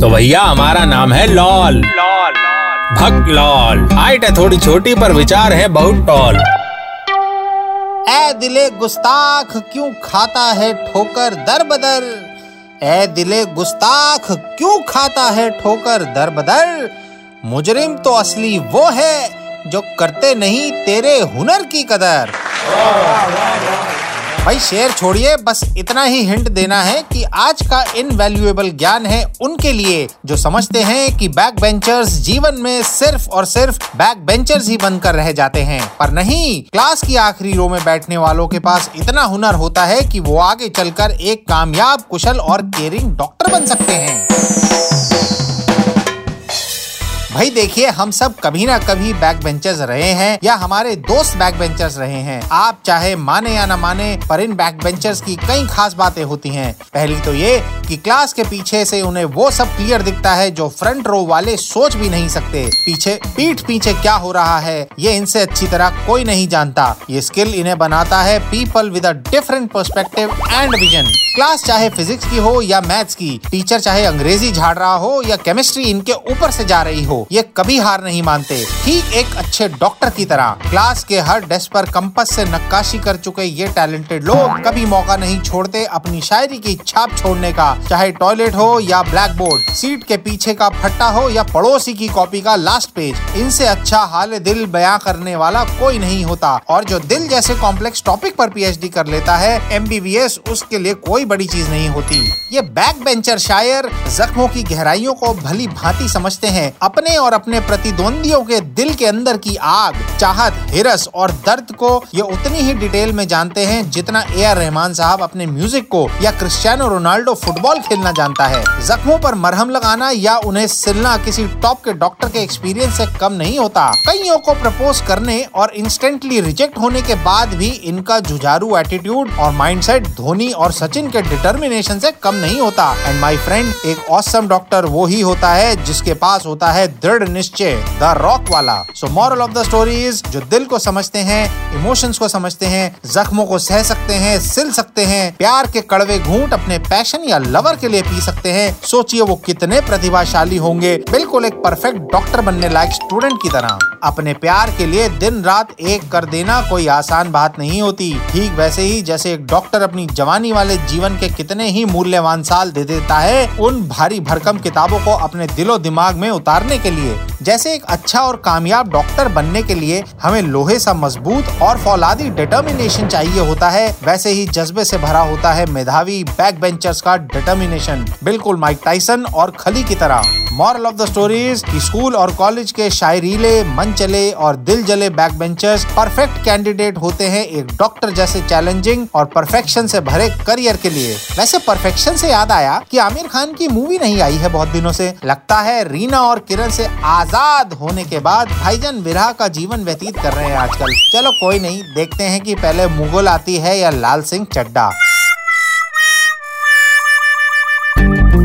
तो भैया, हमारा नाम है लॉल। लॉल भक्त लॉल। हाइट है थोड़ी छोटी, पर विचार है बहुत टॉल। ए दिले गुस्ताख, क्यों खाता है ठोकर दर बदर ए दिले गुस्ताख, क्यों खाता है ठोकर दर बदर मुजरिम तो असली वो है, जो करते नहीं तेरे हुनर की कदर। भाई शेयर छोड़िए, बस इतना ही हिंट देना है कि आज का इन इनवैल्यूएबल ज्ञान है उनके लिए, जो समझते हैं कि बैक बेंचर्स जीवन में सिर्फ़ और सिर्फ़ बैक बेंचर्स ही बनकर रह जाते हैं। पर नहीं क्लास की आखिरी रो में बैठने वालों के पास इतना हुनर होता है कि वो आगे चलकर एक कामयाब, कुशल और केयरिंग डॉक्टर बन सकते हैं। भाई देखिए, हम सब कभी ना कभी बैक बेंचर्स रहे हैं या हमारे दोस्त बैक बेंचर्स रहे हैं। आप चाहे माने या ना माने, पर इन बैक बेंचर्स की कई खास बातें होती हैं। पहली तो ये कि क्लास के पीछे से उन्हें वो सब क्लियर दिखता है जो फ्रंट रो वाले सोच भी नहीं सकते। पीछे, पीठ पीछे क्या हो रहा है, ये इनसे अच्छी तरह कोई नहीं जानता। ये स्किल इन्हें बनाता है people with a different perspective and vision class चाहे फिजिक्स की हो या मैथ्स की टीचर चाहे अंग्रेज़ी झाड़ रहा हो या केमिस्ट्री इनके ऊपर से जा रही हो। ये कभी हार नहीं मानते। ठीक एक अच्छे डॉक्टर की तरह। क्लास के हर डेस्क पर कंपस से नक्काशी कर चुके ये टैलेंटेड लोग कभी मौका नहीं छोड़ते अपनी शायरी की छाप छोड़ने का। चाहे टॉयलेट हो या ब्लैक बोर्ड सीट के पीछे का फट्टा हो या पड़ोसी की कॉपी का लास्ट पेज, इनसे अच्छा हाल दिल बयां करने वाला कोई नहीं होता। और जो दिल जैसे कॉम्प्लेक्स टॉपिक पर पीएचडी कर लेता है एमबीबीएस उसके लिए कोई बड़ी चीज़ नहीं होती। ये बैक बेंचर शायर जख्मों की गहराइयों को भली भांति समझते हैं। अपने और अपने प्रतिद्वंदियों के दिल के अंदर की आग, चाहत, हिरस और दर्द को ये उतनी ही डिटेल में जानते हैं जितना ए आर रहमान साहब अपने म्यूज़िक को या क्रिस्टियानो रोनाल्डो फुटबॉल खेलना जानता है। जख्मों पर मरहम लगाना या उन्हें सिलना किसी टॉप के डॉक्टर के एक्सपीरियंस से कम नहीं होता। कईयों को प्रपोज करने और इंस्टेंटली रिजेक्ट होने के बाद भी इनका जुझारू एटीट्यूड और माइंडसेट धोनी और सचिन के डिटर्मिनेशन से कम नहीं होता। एंड माई फ्रेंड एक ऑसम डॉक्टर वो ही होता है जिसके पास होता है दृढ़ निश्चय द रॉक वाला। So moral of the story is जो दिल को समझते हैं इमोशंस को समझते हैं, जख्मों को सह सकते हैं, सिल सकते हैं, प्यार के कड़वे घूंट अपने पैशन या लवर के लिए पी सकते हैं, सोचिए वो कितने प्रतिभाशाली होंगे। बिल्कुल एक परफेक्ट डॉक्टर बनने लायक स्टूडेंट की तरह। अपने प्यार के लिए दिन रात एक कर देना कोई आसान बात नहीं होती। ठीक वैसे ही जैसे एक डॉक्टर अपनी जवानी वाले जीवन के कितने ही मूल्यवान साल दे देता है, उन भारी भरकम किताबों को अपने दिलो दिमाग में उतारने के लिए। जैसे एक अच्छा और कामयाब डॉक्टर बनने के लिए हमें लोहे सा मज़बूत और फौलादी डिटर्मिनेशन चाहिए होता है। वैसे ही जज्बे से भरा होता है मेधावी बैक बेंचर्स का डिटर्मिनेशन बिल्कुल माइक टाइसन और खली की तरह। मॉरल ऑफ़ द स्टोरीज की स्कूल और कॉलेज के शायरीले, मन चले और दिल जले बैक बेंचर्स परफेक्ट कैंडिडेट होते हैं एक डॉक्टर जैसे चैलेंजिंग और परफेक्शन से भरे करियर के लिए। वैसे परफेक्शन से याद आया कि आमिर खान की मूवी नहीं आई है बहुत दिनों से। लगता है रीना और किरण से आज़ाद होने के बाद भाईजन विरहा का जीवन व्यतीत कर रहे हैं आजकल। चलो कोई नहीं, देखते हैं कि पहले मुगल आती है या लाल सिंह चड्डा